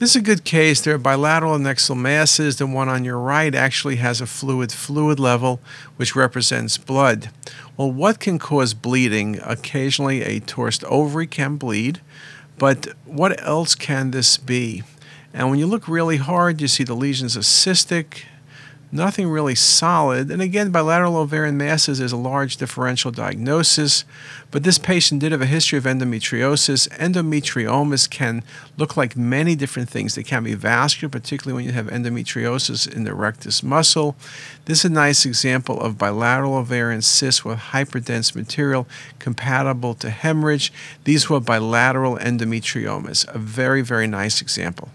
This is a good case. There are bilateral adnexal masses. The one on your right actually has a fluid fluid level, which represents blood. Well, what can cause bleeding? Occasionally, a torsed ovary can bleed, but what else can this be? And when you look really hard, you see the lesions are cystic, nothing really solid. And again, bilateral ovarian masses is a large differential diagnosis, but this patient did have a history of endometriosis. Endometriomas can look like many different things. They can be vascular, particularly when you have endometriosis in the rectus muscle. This is a nice example of bilateral ovarian cysts with hyperdense material compatible to hemorrhage. These were bilateral endometriomas, a very, very nice example.